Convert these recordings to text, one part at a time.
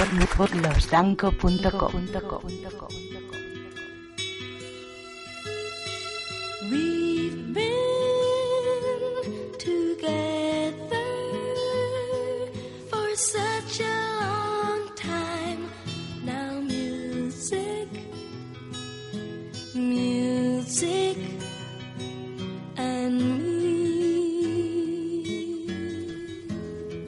por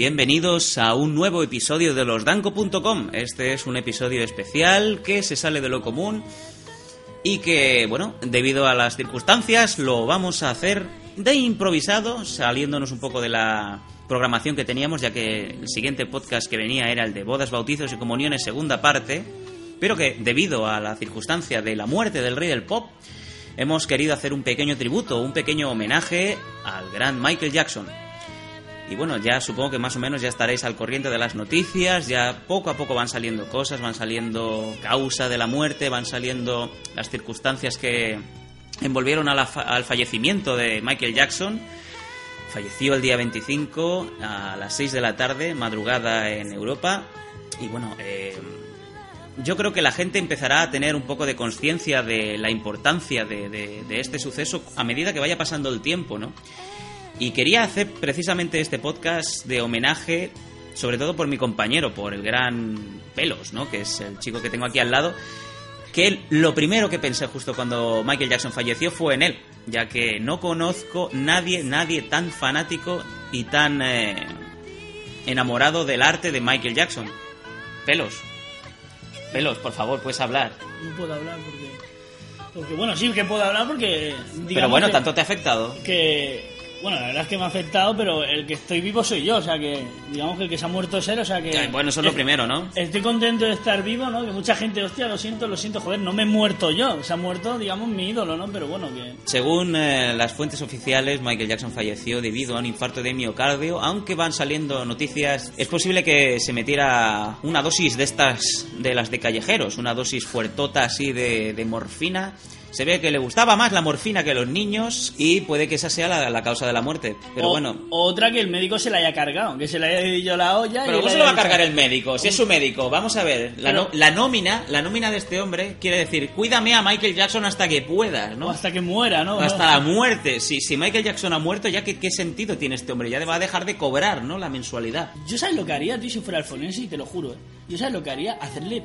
Bienvenidos a un nuevo episodio de losdanco.com. Este es un episodio especial que se sale de lo común y que, bueno, debido a las circunstancias lo vamos a hacer de improvisado, saliéndonos un poco de la programación que teníamos, ya que el siguiente podcast que venía era el de bodas, bautizos y comuniones, segunda parte, pero que debido a la circunstancia de la muerte del rey del pop, hemos querido hacer un pequeño tributo, un pequeño homenaje al gran Michael Jackson. Y bueno, ya supongo que más o menos ya estaréis al corriente de las noticias, ya poco a poco van saliendo cosas, van saliendo causa de la muerte, van saliendo las circunstancias que envolvieron a la fa- al fallecimiento de Michael Jackson. Falleció el día 25 a las 6 de la tarde, madrugada en Europa. Y bueno, eh, yo creo que la gente empezará a tener un poco de conciencia de la importancia de, este suceso a medida que vaya pasando el tiempo, ¿no? Y quería hacer precisamente este podcast de homenaje, sobre todo por mi compañero, por el gran Pelos, ¿no? Que es el chico que tengo aquí al lado. Que lo primero que pensé justo cuando Michael Jackson falleció fue en él, ya que no conozco nadie, nadie tan fanático y tan eh, enamorado del arte de Michael Jackson. Pelos. Pelos, por favor, puedes hablar. No puedo hablar porque. Porque, bueno, sí que puedo hablar porque. Pero bueno, tanto te ha afectado. Que. Bueno, la verdad es que me ha afectado, pero el que estoy vivo soy yo, o sea que. Digamos que el que se ha muerto es él, o sea que. Eh, Bueno, eso es lo primero, ¿no? Estoy contento de estar vivo, ¿no? Que mucha gente, hostia, lo siento, lo siento, joder, no me he muerto yo. Se ha muerto, digamos, mi ídolo, ¿no? Pero bueno, que. Según eh, las fuentes oficiales, Michael Jackson falleció debido a un infarto de miocardio, aunque van saliendo noticias. Es posible que se metiera una dosis de estas, de las de callejeros, una dosis fuertota así de, de morfina. Se ve que le gustaba más la morfina que los niños y puede que esa sea la, la causa de la muerte. Pero O- bueno. Otra que el médico se la haya cargado, que se le haya ido la olla. Pero y ¿cómo se lo va a cargar el médico? Si es su médico, vamos a ver. La, Pero- no- la nómina, la nómina de este hombre quiere decir, cuídame a Michael Jackson hasta que puedas, ¿no? O hasta que muera, ¿no? Hasta la muerte. Si, si Michael Jackson ha muerto, ya que qué sentido tiene este hombre. Ya va a dejar de cobrar, ¿no? La mensualidad. Yo sabes lo que haría, tío, si fuera alfonense, y te lo juro, ¿eh? Yo sabes lo que haría, hacerle...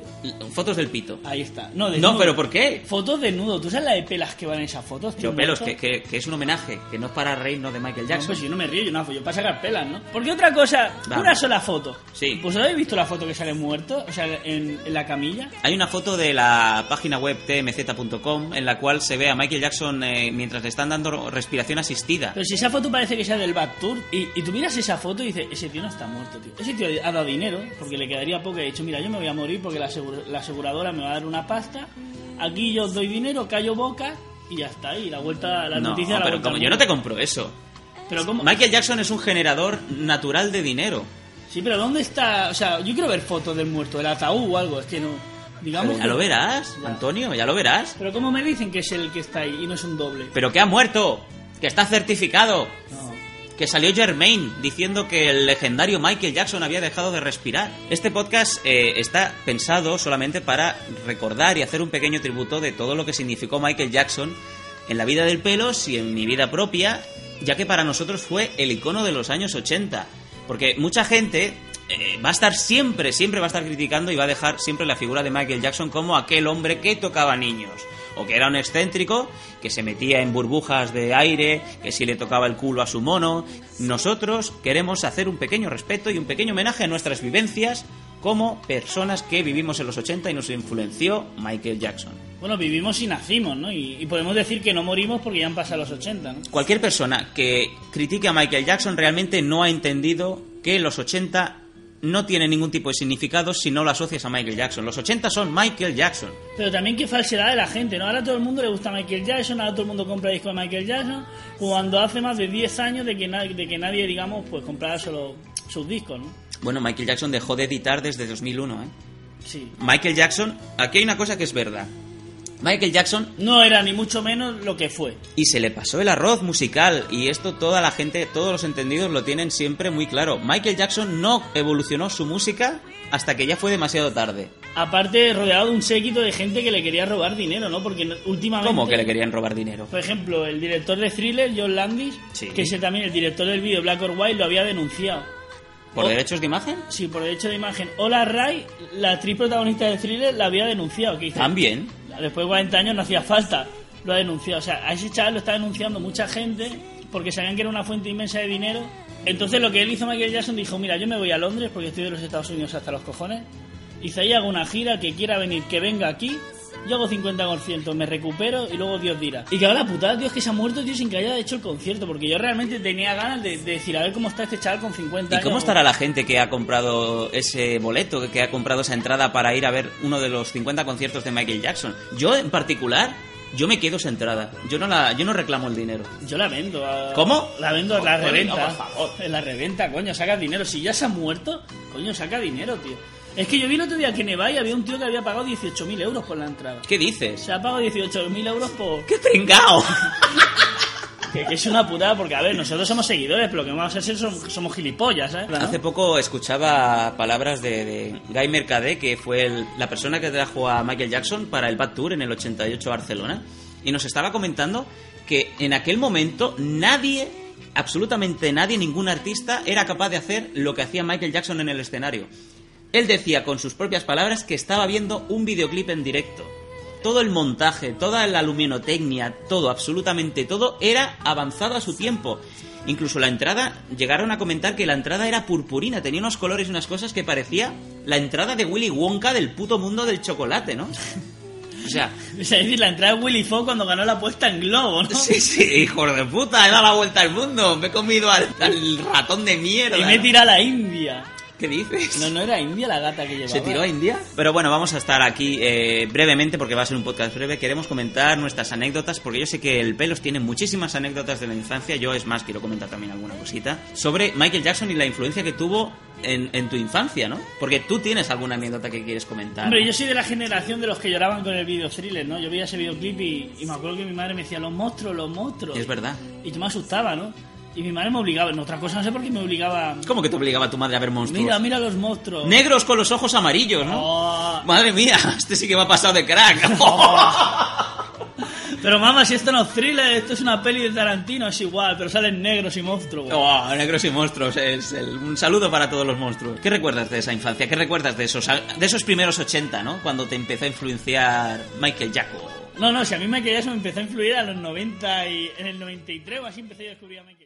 Fotos del pito. Ahí está. No, desnudo. No, pero ¿por qué? Fotos desnudo. ¿Tú sabes la de pelas que van en esas fotos? tío, Yo pelos, que, que- que es un homenaje, que no es para reírnos de Michael No, Jackson. pues si yo no me río, yo no, yo para sacar pelas, ¿no? Porque otra cosa, Vamos. una sola foto. Sí. ¿Pues habéis visto la foto que sale muerto? O sea, en, en la camilla. Hay una foto de la página web tmz.com en la cual se ve a Michael Jackson eh, mientras le están dando respiración asistida. Pero si esa foto parece que sea del Back Tour, y, y tú miras esa foto y dices, ese tío no está muerto, tío. Ese tío ha dado dinero, porque le quedaría poco. y Ha dicho, mira, yo me voy a morir porque la, asegura- la aseguradora me va a dar una pasta. Aquí yo os doy dinero, callo boca, y ya está. Y la vuelta, la no, noticia la pero vuelta como yo no te compro eso. Pero ¿cómo? Michael Jackson es un generador natural de dinero. Sí, pero ¿dónde está? O sea, yo quiero ver fotos del muerto, del ataúd o algo, es que no. Digamos Pero ya que- lo verás, Ya. Antonio, ya lo verás. Pero ¿cómo me dicen que es el que está ahí y no es un doble? Pero que ha muerto, que está certificado. No. Que salió Germain diciendo que el legendario Michael Jackson había dejado de respirar. Este podcast eh, está pensado solamente para recordar y hacer un pequeño tributo de todo lo que significó Michael Jackson en la vida del pelos y en mi vida propia, ya que para nosotros fue el icono de los años 80. Porque mucha gente eh, va a estar siempre, siempre va a estar criticando y va a dejar siempre la figura de Michael Jackson como aquel hombre que tocaba niños. O que era un excéntrico, que se metía en burbujas de aire, que si le tocaba el culo a su mono. Nosotros queremos hacer un pequeño respeto y un pequeño homenaje a nuestras vivencias como personas que vivimos en los 80 y nos influenció Michael Jackson. Bueno, vivimos y nacimos, ¿no? Y, y podemos decir que no morimos porque ya han pasado los 80, ¿no? Cualquier persona que critique a Michael Jackson realmente no ha entendido que los 80 no tienen ningún tipo de significado si no lo asocias a Michael Jackson. Los 80 son Michael Jackson. Pero también qué falsedad de la gente, ¿no? Ahora todo el mundo le gusta Michael Jackson, ahora todo el mundo compra discos de Michael Jackson, cuando hace más de 10 años de que, na- de que nadie, digamos, pues comprara solo sus discos, ¿no? Bueno, Michael Jackson dejó de editar desde 2001, ¿eh? Sí. Michael Jackson, aquí hay una cosa que es verdad. Michael Jackson No era ni mucho menos lo que fue. y se le pasó el arroz musical y esto toda la gente, todos los entendidos lo tienen siempre muy claro. Michael Jackson no evolucionó su música hasta que ya fue demasiado tarde. Aparte, rodeado de un séquito de gente que le quería robar dinero, ¿no? Porque últimamente... ¿Cómo que le querían robar dinero? Por ejemplo, el director de Thriller, John Landis, Sí. que es también el director del vídeo Black or White, lo había denunciado. ¿Por derechos de imagen? Sí, por derecho de imagen. Ola Ray, la actriz protagonista de Thriller, la había denunciado. Que dice, También. Después de 40 años no hacía falta. Lo ha denunciado. O sea, a ese chaval lo está denunciando mucha gente porque sabían que era una fuente inmensa de dinero. Entonces lo que él hizo Michael Jackson dijo, mira, yo me voy a Londres porque estoy de los Estados Unidos hasta los cojones. Hice ahí hago una gira, que quiera venir, que venga aquí. Yo hago 50%, me recupero y luego Dios dirá. Y que ahora la putada, es que se ha muerto, tío, sin que haya hecho el concierto. Porque yo realmente tenía ganas de, de decir, a ver cómo está este chaval con 50 ¿Y años. cómo estará la gente que ha comprado ese boleto, que ha comprado esa entrada para ir a ver uno de los 50 conciertos de Michael Jackson? Yo, en particular, yo me quedo esa entrada. Yo no, la, yo no reclamo el dinero. Yo la vendo. a- ¿Cómo? La vendo en la reventa. no, por favor. En la reventa, coño, saca dinero. Si ya se ha muerto, coño, saca dinero, tío. Es que yo vi el otro día que Neva y había un tío que había pagado 18.000 euros por la entrada. ¿Qué dices? Se ha pagado 18.000 euros por... ¡Qué pringao! Que, que es una putada, porque a ver, nosotros somos seguidores, pero lo que vamos a ser somos, somos gilipollas, ¿eh? Hace poco escuchaba palabras de, de Guy Mercadé, que fue el- la persona que trajo a Michael Jackson para el Bad Tour en el 88 a Barcelona, y nos estaba comentando que en aquel momento nadie, absolutamente nadie, ningún artista era capaz de hacer lo que hacía Michael Jackson en el escenario. Él decía con sus propias palabras que estaba viendo un videoclip en directo. Todo el montaje, toda la luminotecnia, todo, absolutamente todo, era avanzado a su tiempo. Incluso la entrada, llegaron a comentar que la entrada era purpurina, tenía unos colores y unas cosas que parecía la entrada de Willy Wonka del puto mundo del chocolate, ¿no? O sea, Es decir, la entrada de Willy Fogg cuando ganó la apuesta en Globo, ¿no? sí, sí, hijo de puta, he dado la vuelta al mundo, me he comido al, al ratón de mierda. Y me tira a la India. ¿Qué dices? No, no era India la gata que llevaba. ¿Se tiró a India? Pero bueno, vamos a estar aquí eh, brevemente porque va a ser un podcast breve. Queremos comentar nuestras anécdotas porque yo sé que el Pelos tiene muchísimas anécdotas de la infancia. Yo, es más, quiero comentar también alguna cosita sobre Michael Jackson y la influencia que tuvo en, en tu infancia, ¿no? Porque tú tienes alguna anécdota que quieres comentar. Hombre, ¿no? yo soy de la generación de los que lloraban con el video thriller, ¿no? Yo veía ese videoclip y, y me acuerdo que mi madre me decía, los monstruos, los monstruos. Es verdad. Y yo me asustaba, ¿no? Y mi madre me obligaba, en otra cosa no sé por qué me obligaba. ¿Cómo que te obligaba a tu madre a ver monstruos? Mira, mira los monstruos. Negros con los ojos amarillos, ¿no? Oh. Madre mía, este sí que me ha pasado de crack. Pero mamá, si esto no es thriller, esto es una peli de Tarantino, es igual, pero salen negros y monstruos. Oh, negros y monstruos, es el- un saludo para todos los monstruos. ¿Qué recuerdas de esa infancia? ¿Qué recuerdas de esos, de esos primeros 80, ¿no? Cuando te empezó a influenciar Michael Jackson. No, no, si a mí Michael Jackson me empezó a influir a los 90 y en el 93 o así empecé a descubrir a Michael.